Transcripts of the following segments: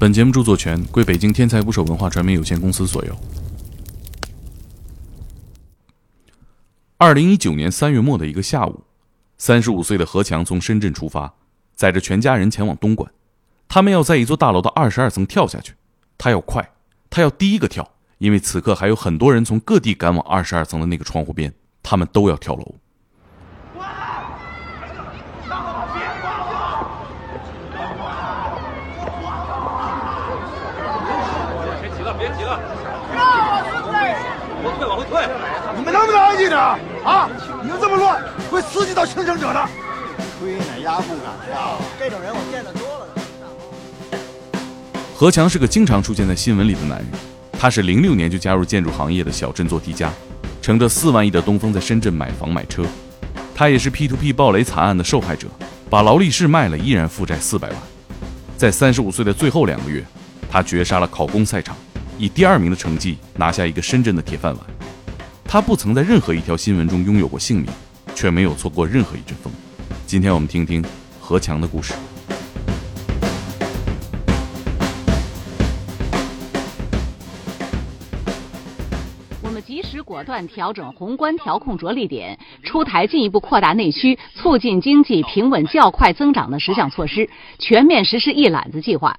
本节目著作权归北京天才捕手文化传媒有限公司所有。二零一九年三月末的一个下午，三十五岁的何强从深圳出发，载着全家人前往东莞。他们要在一座大楼的二十二层跳下去。他要快，他要第一个跳，因为此刻还有很多人从各地赶往二十二层的那个窗户边，他们都要跳楼。能不能安静点啊！你们这么乱，会刺激到幸存者的。亏哪家不敢跳，这种人我见得多了。何强是个经常出现在新闻里的男人，他是零六年就加入建筑行业的小镇做题家，乘着四万亿的东风在深圳买房买车。他也是 P to P 暴雷惨案的受害者，把劳力士卖了依然负债四百万。在三十五岁的最后两个月，他绝杀了考公赛场，以第二名的成绩拿下一个深圳的铁饭碗。他不曾在任何一条新闻中拥有过姓名，却没有错过任何一阵风。今天我们听听何强的故事。我们及时果断调整宏观调控着力点，出台进一步扩大内需、促进经济平稳较快增长的十项措施，全面实施一揽子计划，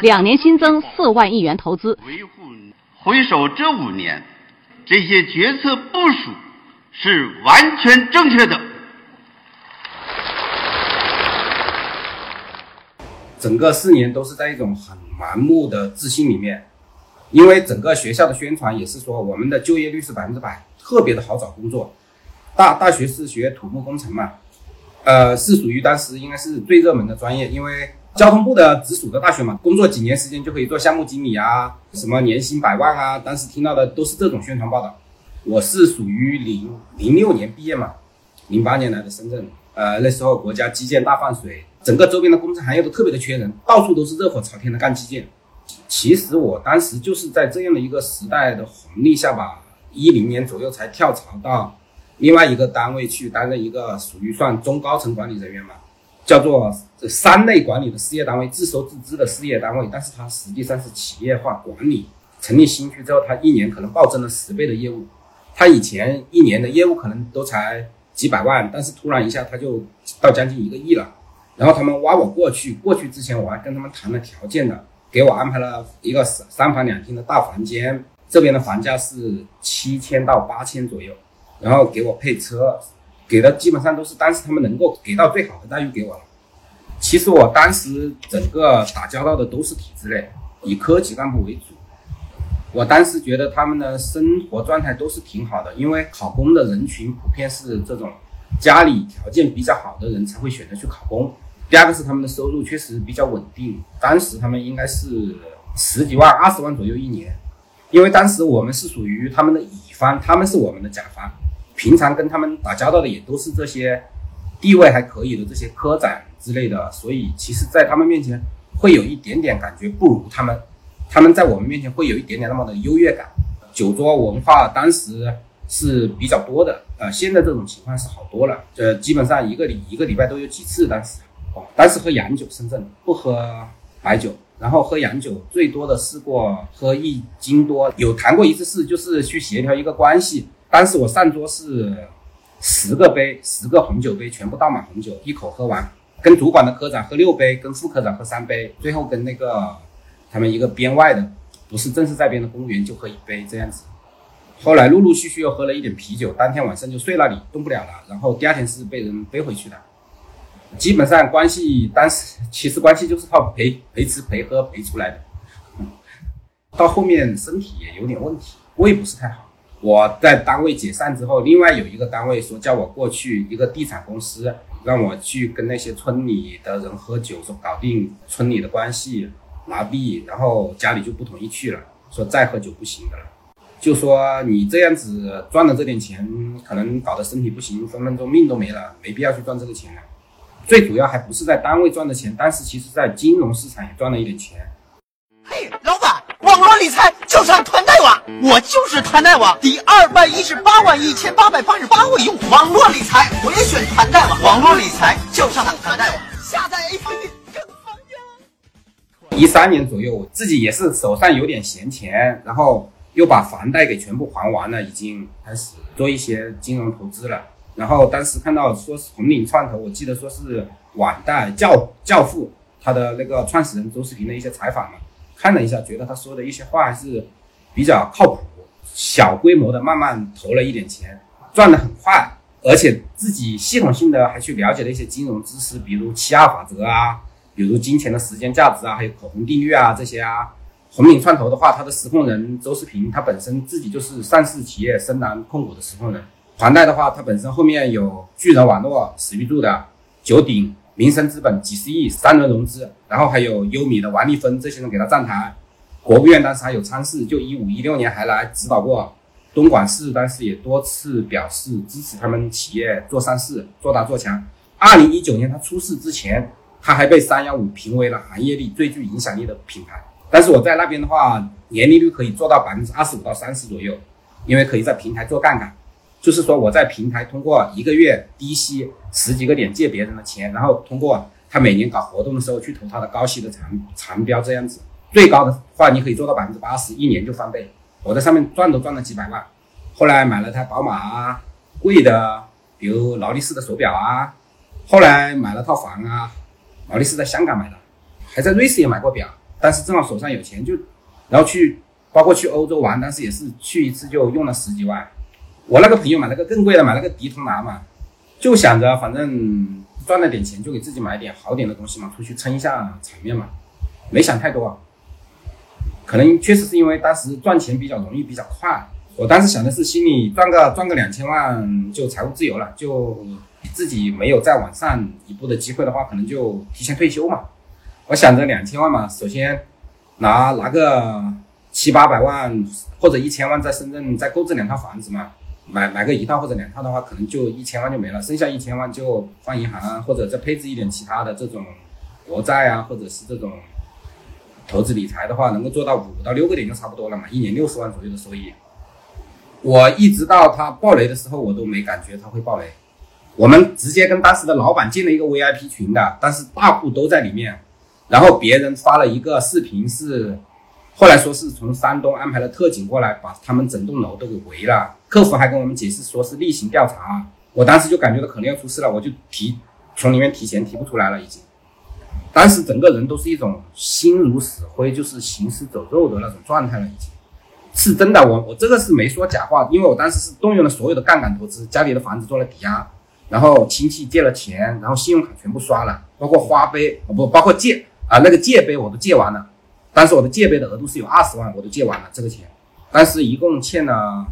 两年新增四万亿元投资。回首这五年。这些决策部署是完全正确的。整个四年都是在一种很盲目的自信里面，因为整个学校的宣传也是说我们的就业率是百分之百，特别的好找工作。大大学是学土木工程嘛，呃，是属于当时应该是最热门的专业，因为。交通部的直属的大学嘛，工作几年时间就可以做项目经理啊，什么年薪百万啊，当时听到的都是这种宣传报道。我是属于零零六年毕业嘛，零八年来的深圳，呃，那时候国家基建大放水，整个周边的工程行业都特别的缺人，到处都是热火朝天的干基建。其实我当时就是在这样的一个时代的红利下吧，一零年左右才跳槽到另外一个单位去担任一个属于算中高层管理人员嘛。叫做这三类管理的事业单位，自收自支的事业单位，但是它实际上是企业化管理。成立新区之后，它一年可能暴增了十倍的业务。它以前一年的业务可能都才几百万，但是突然一下它就到将近一个亿了。然后他们挖我过去，过去之前我还跟他们谈了条件的，给我安排了一个三三房两厅的大房间，这边的房价是七千到八千左右，然后给我配车。给的基本上都是当时他们能够给到最好的待遇给我了。其实我当时整个打交道的都是体制内，以科级干部为主。我当时觉得他们的生活状态都是挺好的，因为考公的人群普遍是这种家里条件比较好的人才会选择去考公。第二个是他们的收入确实比较稳定，当时他们应该是十几万、二十万左右一年。因为当时我们是属于他们的乙方，他们是我们的甲方。平常跟他们打交道的也都是这些地位还可以的这些科长之类的，所以其实，在他们面前会有一点点感觉不如他们，他们在我们面前会有一点点那么的优越感。酒桌文化当时是比较多的，呃，现在这种情况是好多了，呃，基本上一个礼一个礼拜都有几次。当时，哦，当时喝洋酒，深圳不喝白酒，然后喝洋酒最多的试过喝一斤多，有谈过一次事，就是去协调一个关系。当时我上桌是十个杯，十个红酒杯，全部倒满红酒，一口喝完。跟主管的科长喝六杯，跟副科长喝三杯，最后跟那个他们一个编外的，不是正式在编的公务员就喝一杯这样子。后来陆陆续续又喝了一点啤酒，当天晚上就睡那里动不了了，然后第二天是被人背回去的。基本上关系当时其实关系就是靠陪陪吃陪喝陪出来的。到后面身体也有点问题，胃不是太好。我在单位解散之后，另外有一个单位说叫我过去一个地产公司，让我去跟那些村里的人喝酒，说搞定村里的关系拿地，然后家里就不同意去了，说再喝酒不行的了，就说你这样子赚了这点钱，可能搞得身体不行，分分钟命都没了，没必要去赚这个钱了。最主要还不是在单位赚的钱，但是其实在金融市场也赚了一点钱。就上团贷网，我就是团贷网第二百一十八万一千八百八十八位用户。网络理财我也选团贷网，网络理财就上团贷网，下载 APP 更方便。一三年左右，我自己也是手上有点闲钱，然后又把房贷给全部还完了，已经开始做一些金融投资了。然后当时看到说是红岭创投，我记得说是网贷教教父他的那个创始人周世平的一些采访嘛，看了一下，觉得他说的一些话还是比较靠谱。小规模的慢慢投了一点钱，赚得很快，而且自己系统性的还去了解了一些金融知识，比如七二法则啊，比如金钱的时间价值啊，还有口红定律啊这些啊。红岭创投的话，它的实控人周世平，他本身自己就是上市企业深南控股的实控人。团贷的话，它本身后面有巨人网络、史玉柱的九鼎、民生资本几十亿三轮融资，然后还有优米的王立峰这些人给他站台。国务院当时还有参事，就一五一六年还来指导过东莞市，当时也多次表示支持他们企业做上市、做大做强。二零一九年他出事之前，他还被三幺五评为了行业里最具影响力的品牌。但是我在那边的话，年利率可以做到百分之二十五到三十左右，因为可以在平台做杠杆，就是说我在平台通过一个月低息十几个点借别人的钱，然后通过他每年搞活动的时候去投他的高息的长长标这样子。最高的话，你可以做到百分之八十，一年就翻倍。我在上面赚都赚了几百万。后来买了台宝马啊，贵的，比如劳力士的手表啊。后来买了套房啊，劳力士在香港买的，还在瑞士也买过表。但是正好手上有钱，就然后去，包括去欧洲玩，但是也是去一次就用了十几万。我那个朋友买了个更贵的，买了个迪通拿嘛，就想着反正赚了点钱，就给自己买点好点的东西嘛，出去撑一下场面嘛，没想太多。可能确实是因为当时赚钱比较容易，比较快。我当时想的是，心里赚个赚个两千万就财务自由了，就自己没有再往上一步的机会的话，可能就提前退休嘛。我想着两千万嘛，首先拿拿个七八百万或者一千万在深圳再购置两套房子嘛，买买个一套或者两套的话，可能就一千万就没了，剩下一千万就放银行或者再配置一点其他的这种国债啊，或者是这种。投资理财的话，能够做到五到六个点就差不多了嘛，一年六十万左右的收益。我一直到它爆雷的时候，我都没感觉它会爆雷。我们直接跟当时的老板建了一个 VIP 群的，但是大户都在里面。然后别人发了一个视频，是后来说是从山东安排了特警过来，把他们整栋楼都给围了。客服还跟我们解释说是例行调查。我当时就感觉到可能要出事了，我就提从里面提钱提不出来了，已经。当时整个人都是一种心如死灰，就是行尸走肉的那种状态了，已经是真的。我我这个是没说假话，因为我当时是动用了所有的杠杆投资，家里的房子做了抵押，然后亲戚借了钱，然后信用卡全部刷了，包括花呗，不包括借啊那个借呗我都借完了。当时我的借呗的额度是有二十万，我都借完了这个钱，但是一共欠了，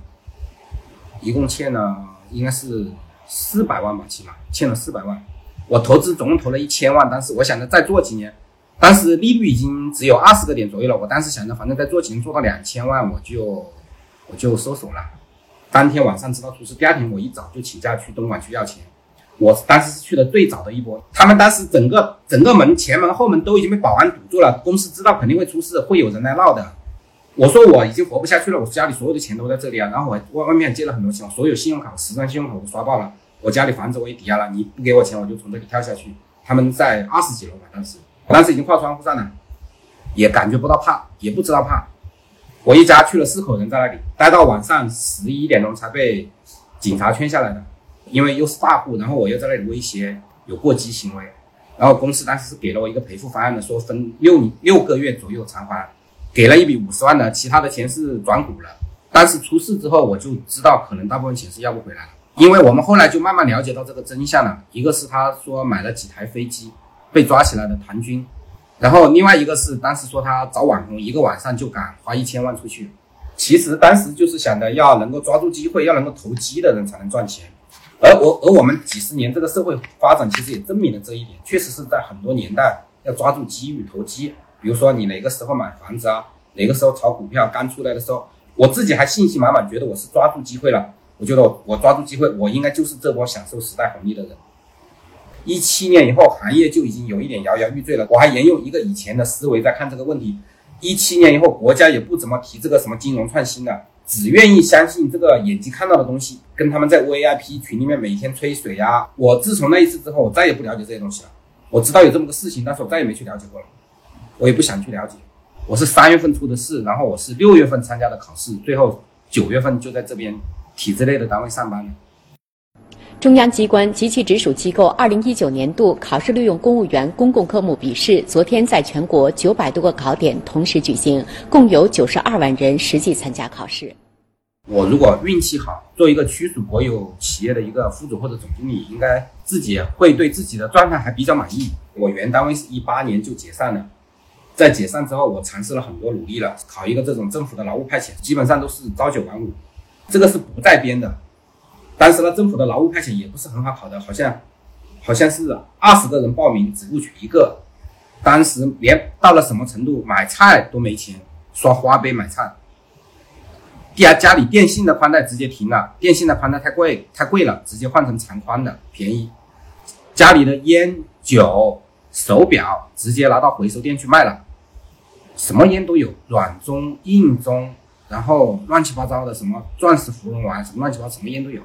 一共欠了应该是四百万吧，起码欠了四百万。我投资总共投了一千万，但是我想着再做几年，当时利率已经只有二十个点左右了。我当时想着，反正再做几年做到两千万，我就我就收手了。当天晚上知道出事，第二天我一早就请假去东莞去要钱。我当时是去的最早的一波，他们当时整个整个门前门后门都已经被保安堵住了，公司知道肯定会出事，会有人来闹的。我说我已经活不下去了，我家里所有的钱都在这里啊，然后我外外面借了很多钱，所有信用卡十张信用卡都刷爆了。我家里房子我也抵押了，你不给我钱，我就从这里跳下去。他们在二十几楼吧，当时，当时已经跨窗户上了，也感觉不到怕，也不知道怕。我一家去了四口人在那里，待到晚上十一点钟才被警察圈下来的，因为又是大户，然后我又在那里威胁有过激行为，然后公司当时是给了我一个赔付方案的，说分六六个月左右偿还，给了一笔五十万的，其他的钱是转股了。但是出事之后，我就知道可能大部分钱是要不回来了。因为我们后来就慢慢了解到这个真相了，一个是他说买了几台飞机被抓起来的唐军，然后另外一个是当时说他找网红一个晚上就敢花一千万出去，其实当时就是想着要能够抓住机会，要能够投机的人才能赚钱，而我而我们几十年这个社会发展其实也证明了这一点，确实是在很多年代要抓住机遇投机，比如说你哪个时候买房子啊，哪个时候炒股票刚出来的时候，我自己还信心满满，觉得我是抓住机会了。我觉得我抓住机会，我应该就是这波享受时代红利的人。一七年以后，行业就已经有一点摇摇欲坠了。我还沿用一个以前的思维在看这个问题。一七年以后，国家也不怎么提这个什么金融创新了，只愿意相信这个眼睛看到的东西。跟他们在 VIP 群里面每天吹水呀。我自从那一次之后，我再也不了解这些东西了。我知道有这么个事情，但是我再也没去了解过了。我也不想去了解。我是三月份出的事，然后我是六月份参加的考试，最后九月份就在这边体制内的单位上班了。中央机关及其直属机构二零一九年度考试录用公务员公共科目笔试，昨天在全国九百多个考点同时举行，共有九十二万人实际参加考试。我如果运气好，做一个区属国有企业的一个副总或者总经理，应该自己会对自己的状态还比较满意。我原单位是一八年就解散了。在解散之后，我尝试了很多努力了，考一个这种政府的劳务派遣，基本上都是朝九晚五，这个是不带编的。当时呢，政府的劳务派遣也不是很好考的，好像好像是二十个人报名只录取一个。当时连到了什么程度，买菜都没钱，刷花呗买菜。第二，家里电信的宽带直接停了，电信的宽带太贵太贵了，直接换成长宽的便宜。家里的烟酒。手表直接拿到回收店去卖了，什么烟都有，软中硬中，然后乱七八糟的什么钻石芙蓉丸，什么乱七八糟什么烟都有，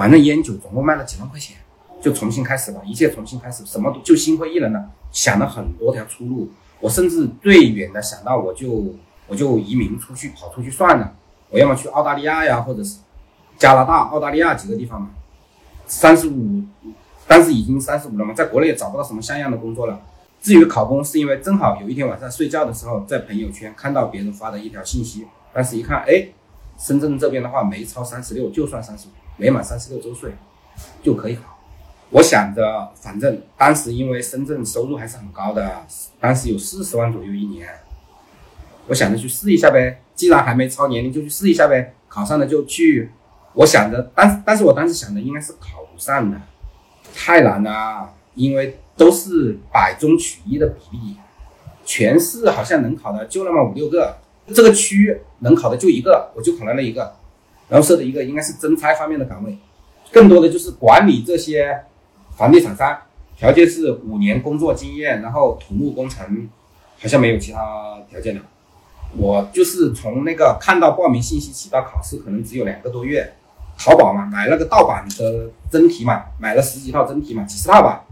反正烟酒总共卖了几万块钱，就重新开始吧，一切重新开始，什么都就心灰意冷了，想了很多条出路，我甚至最远的想到我就我就移民出去跑出去算了，我要么去澳大利亚呀，或者是加拿大、澳大利亚几个地方嘛，三十五。但是已经三十五了嘛，在国内也找不到什么像样的工作了。至于考公，是因为正好有一天晚上睡觉的时候，在朋友圈看到别人发的一条信息，当时一看，哎，深圳这边的话没超三十六就算三十五，没满三十六周岁就可以考。我想着，反正当时因为深圳收入还是很高的，当时有四十万左右一年，我想着去试一下呗。既然还没超年龄，就去试一下呗。考上了就去。我想着，但但是我当时想的应该是考不上的。太难了，因为都是百中取一的比例，全市好像能考的就那么五六个，这个区能考的就一个，我就考了那一个，然后设的一个应该是征差方面的岗位，更多的就是管理这些房地产商，条件是五年工作经验，然后土木工程，好像没有其他条件了。我就是从那个看到报名信息起到考试，可能只有两个多月。淘宝嘛，买那个盗版的真题嘛，买了十几套真题嘛，几十套吧。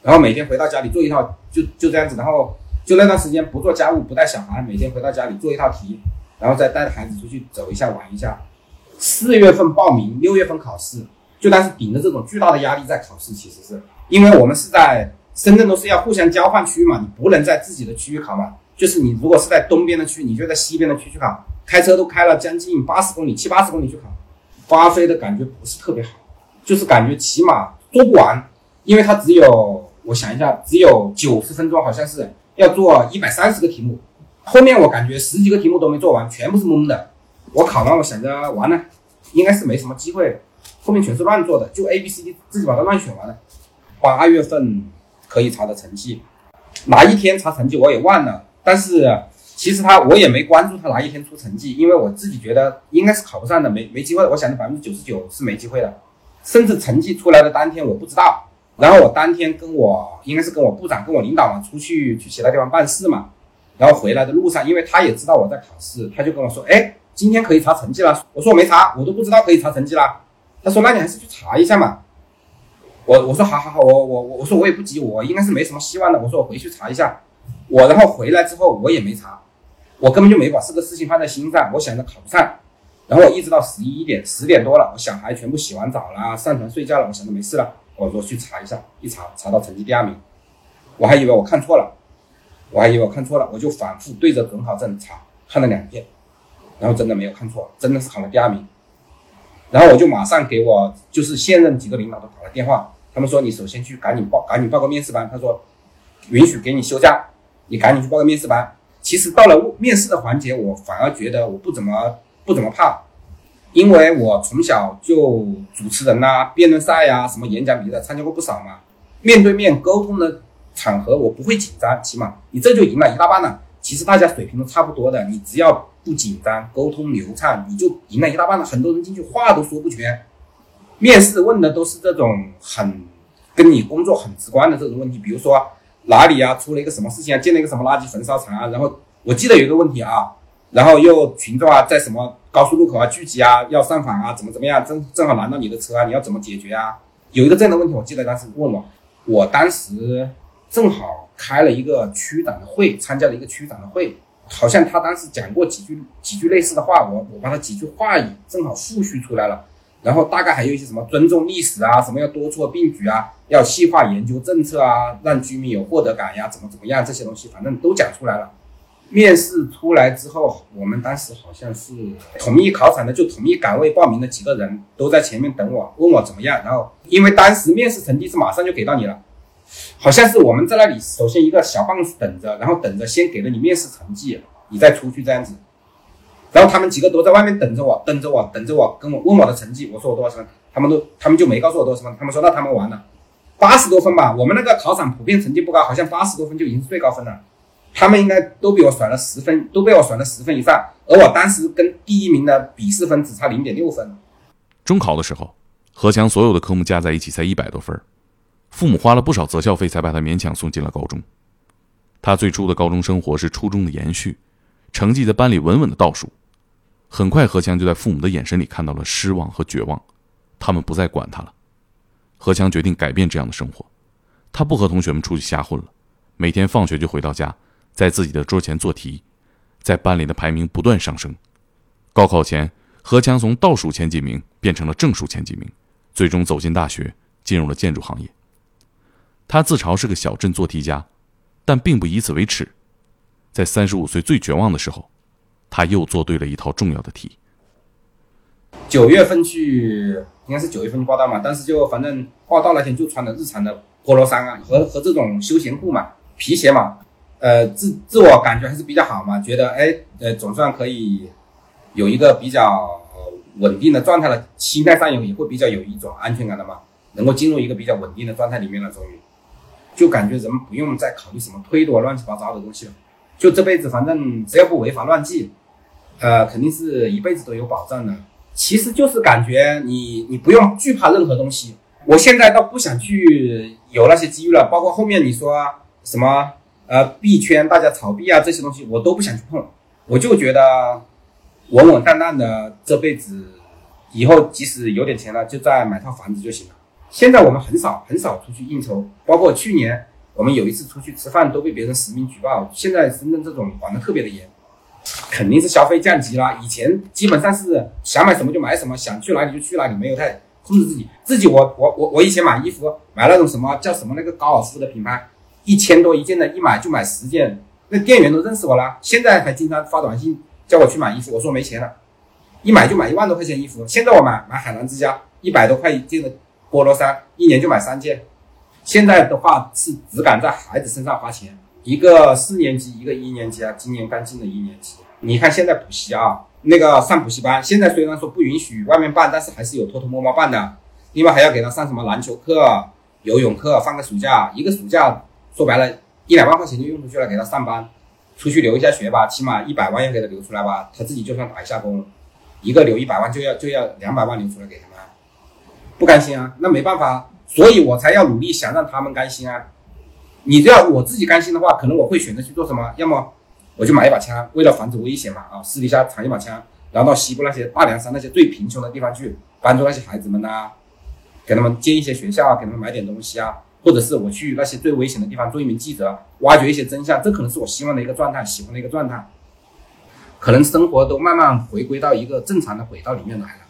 然后每天回到家里做一套，就就这样子。然后就那段时间不做家务，不带小孩，每天回到家里做一套题，然后再带着孩子出去走一下玩一下。四月份报名，六月份考试，就当是顶着这种巨大的压力在考试。其实是因为我们是在深圳，都是要互相交换区域嘛，你不能在自己的区域考嘛。就是你如果是在东边的区，你就在西边的区去考，开车都开了将近八十公里，七八十公里去考。发挥的感觉不是特别好，就是感觉起码做不完，因为它只有我想一下，只有九十分钟，好像是要做一百三十个题目。后面我感觉十几个题目都没做完，全部是懵的。我考完，我想着完了，应该是没什么机会。后面全是乱做的，就 A、B、C、D 自己把它乱选完了。八月份可以查的成绩，哪一天查成绩我也忘了，但是。其实他我也没关注他哪一天出成绩，因为我自己觉得应该是考不上的，没没机会。我想着百分之九十九是没机会的，甚至成绩出来的当天我不知道。然后我当天跟我应该是跟我部长跟我领导嘛出去去其他地方办事嘛，然后回来的路上，因为他也知道我在考试，他就跟我说：“哎，今天可以查成绩了。”我说：“我没查，我都不知道可以查成绩啦。”他说：“那你还是去查一下嘛。”我我说：“好好好，我我我我说我也不急，我应该是没什么希望的。”我说：“我回去查一下。”我然后回来之后我也没查。我根本就没把这个事情放在心上，我想着考不上，然后我一直到十一点十点多了，我小孩全部洗完澡了，上床睡觉了，我想着没事了，我说去查一下，一查查到成绩第二名，我还以为我看错了，我还以为我看错了，我就反复对着准考证查，看了两遍，然后真的没有看错，真的是考了第二名，然后我就马上给我就是现任几个领导都打了电话，他们说你首先去赶紧报赶紧报个面试班，他说允许给你休假，你赶紧去报个面试班。其实到了面试的环节，我反而觉得我不怎么不怎么怕，因为我从小就主持人呐、辩论赛呀、什么演讲比赛参加过不少嘛。面对面沟通的场合，我不会紧张，起码你这就赢了一大半了。其实大家水平都差不多的，你只要不紧张，沟通流畅，你就赢了一大半了。很多人进去话都说不全，面试问的都是这种很跟你工作很直观的这种问题，比如说。哪里啊？出了一个什么事情啊？建了一个什么垃圾焚烧厂啊？然后我记得有一个问题啊，然后又群众啊，在什么高速路口啊聚集啊，要上访啊，怎么怎么样？正正好拦到你的车啊，你要怎么解决啊？有一个这样的问题，我记得当时问我，我当时正好开了一个区长的会，参加了一个区长的会，好像他当时讲过几句几句类似的话，我我把他几句话语正好复述出来了。然后大概还有一些什么尊重历史啊，什么要多措并举啊，要细化研究政策啊，让居民有获得感呀，怎么怎么样这些东西，反正都讲出来了。面试出来之后，我们当时好像是同一考场的，就同一岗位报名的几个人都在前面等我，问我怎么样。然后因为当时面试成绩是马上就给到你了，好像是我们在那里首先一个小办公室等着，然后等着先给了你面试成绩，你再出去这样子。然后他们几个都在外面等着我，等着我，等着我，跟我问我的成绩。我说我多少分，他们都他们就没告诉我多少分。他们说那他们完了，八十多分吧。我们那个考场普遍成绩不高，好像八十多分就已经是最高分了。他们应该都比我甩了十分，都被我甩了十分以上，而我当时跟第一名的笔试分只差零点六分。中考的时候，何强所有的科目加在一起才一百多分，父母花了不少择校费才把他勉强送进了高中。他最初的高中生活是初中的延续，成绩在班里稳稳的倒数。很快，何强就在父母的眼神里看到了失望和绝望，他们不再管他了。何强决定改变这样的生活，他不和同学们出去瞎混了，每天放学就回到家。在自己的桌前做题，在班里的排名不断上升。高考前，何强从倒数前几名变成了正数前几名，最终走进大学，进入了建筑行业。他自嘲是个小镇做题家，但并不以此为耻。在三十五岁最绝望的时候，他又做对了一套重要的题。九月份去，应该是九月份报道嘛，但是就反正报道那天就穿的日常的 polo 衫啊，和和这种休闲裤嘛，皮鞋嘛。呃，自自我感觉还是比较好嘛，觉得哎，呃，总算可以有一个比较稳定的状态了，心态上也也会比较有一种安全感的嘛，能够进入一个比较稳定的状态里面了，终于就感觉人不用再考虑什么推多乱七八糟的东西了，就这辈子反正只要不违法乱纪，呃，肯定是一辈子都有保障的。其实就是感觉你你不用惧怕任何东西，我现在倒不想去有那些机遇了，包括后面你说什么。呃，币圈大家炒币啊，这些东西我都不想去碰，我就觉得稳稳当当的这辈子，以后即使有点钱了，就再买套房子就行了。现在我们很少很少出去应酬，包括去年我们有一次出去吃饭都被别人实名举报。现在深圳这种管的特别的严，肯定是消费降级了。以前基本上是想买什么就买什么，想去哪里就去哪里，没有太控制自己。自己我我我我以前买衣服买那种什么叫什么那个高尔夫的品牌。一千多一件的，一买就买十件，那店员都认识我了。现在还经常发短信叫我去买衣服，我说没钱了，一买就买一万多块钱衣服。现在我买买海澜之家，一百多块一件的菠萝衫，一年就买三件。现在的话是只敢在孩子身上花钱，一个四年级，一个一年级啊，今年刚进的一年级。你看现在补习啊，那个上补习班，现在虽然说不允许外面办，但是还是有偷偷摸摸办的。另外还要给他上什么篮球课、游泳课，放个暑假，一个暑假。说白了，一两万块钱就用出去了，给他上班，出去留一下学吧，起码一百万要给他留出来吧。他自己就算打一下工，一个留一百万就要就要两百万留出来给他，不甘心啊？那没办法，所以我才要努力想让他们甘心啊。你这样我自己甘心的话，可能我会选择去做什么？要么我就买一把枪，为了防止危险嘛，啊，私底下藏一把枪，然后到西部那些大凉山那些最贫穷的地方去，帮助那些孩子们呐，给他们建一些学校啊，给他们买点东西啊。或者是我去那些最危险的地方做一名记者，挖掘一些真相，这可能是我希望的一个状态，喜欢的一个状态。可能生活都慢慢回归到一个正常的轨道里面来了。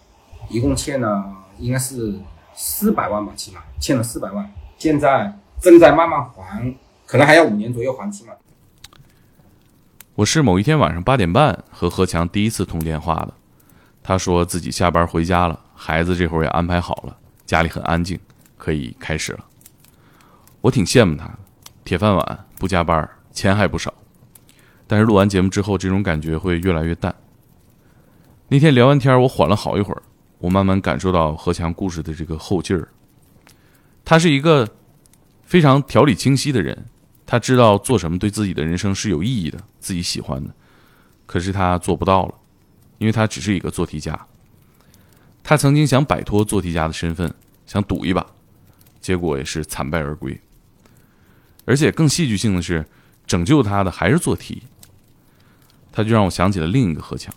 一共欠了应该是四百万吧，起码欠了四百万，现在正在慢慢还，可能还要五年左右还清嘛。我是某一天晚上八点半和何强第一次通电话的，他说自己下班回家了，孩子这会儿也安排好了，家里很安静，可以开始了。我挺羡慕他的，铁饭碗，不加班，钱还不少。但是录完节目之后，这种感觉会越来越淡。那天聊完天，我缓了好一会儿，我慢慢感受到何强故事的这个后劲儿。他是一个非常条理清晰的人，他知道做什么对自己的人生是有意义的，自己喜欢的。可是他做不到了，因为他只是一个做题家。他曾经想摆脱做题家的身份，想赌一把，结果也是惨败而归。而且更戏剧性的是，拯救他的还是做题。他就让我想起了另一个何强。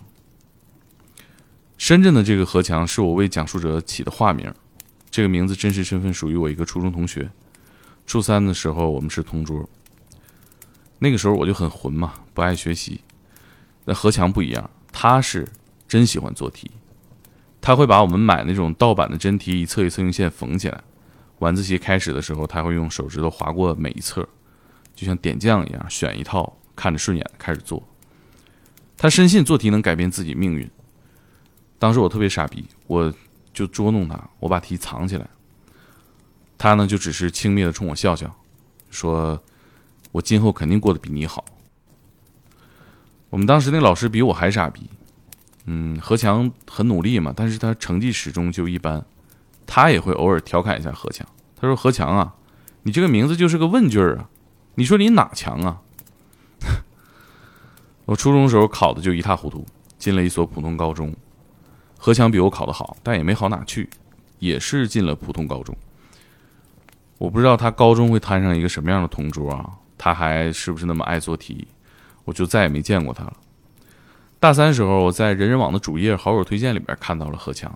深圳的这个何强是我为讲述者起的化名，这个名字真实身份属于我一个初中同学。初三的时候我们是同桌，那个时候我就很混嘛，不爱学习。那何强不一样，他是真喜欢做题，他会把我们买那种盗版的真题一册一册用线缝起来。晚自习开始的时候，他会用手指头划过每一册，就像点将一样，选一套看着顺眼的开始做。他深信做题能改变自己命运。当时我特别傻逼，我就捉弄他，我把题藏起来。他呢就只是轻蔑的冲我笑笑，说：“我今后肯定过得比你好。”我们当时那老师比我还傻逼，嗯，何强很努力嘛，但是他成绩始终就一般。他也会偶尔调侃一下何强，他说：“何强啊，你这个名字就是个问句啊，你说你哪强啊？” 我初中时候考的就一塌糊涂，进了一所普通高中。何强比我考得好，但也没好哪去，也是进了普通高中。我不知道他高中会摊上一个什么样的同桌啊？他还是不是那么爱做题？我就再也没见过他了。大三时候，我在人人网的主页好友推荐里边看到了何强，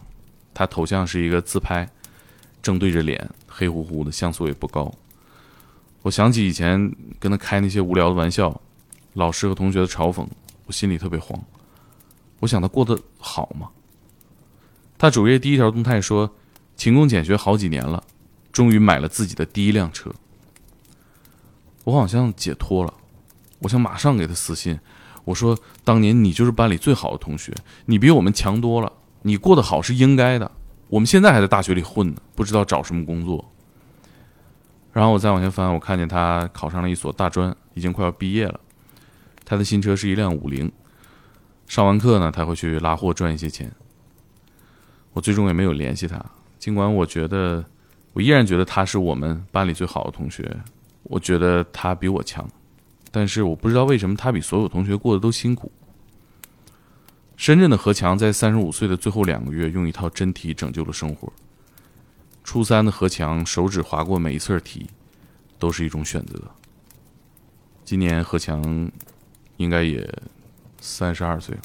他头像是一个自拍，正对着脸，黑乎乎的，像素也不高。我想起以前跟他开那些无聊的玩笑，老师和同学的嘲讽，我心里特别慌。我想他过得好吗？他主页第一条动态说：“勤工俭学好几年了，终于买了自己的第一辆车。”我好像解脱了，我想马上给他私信，我说：“当年你就是班里最好的同学，你比我们强多了，你过得好是应该的。我们现在还在大学里混呢，不知道找什么工作。”然后我再往前翻，我看见他考上了一所大专，已经快要毕业了。他的新车是一辆五菱，上完课呢，他会去拉货赚一些钱。我最终也没有联系他，尽管我觉得，我依然觉得他是我们班里最好的同学。我觉得他比我强，但是我不知道为什么他比所有同学过得都辛苦。深圳的何强在三十五岁的最后两个月，用一套真题拯救了生活。初三的何强手指划过每一册题，都是一种选择。今年何强应该也三十二岁了。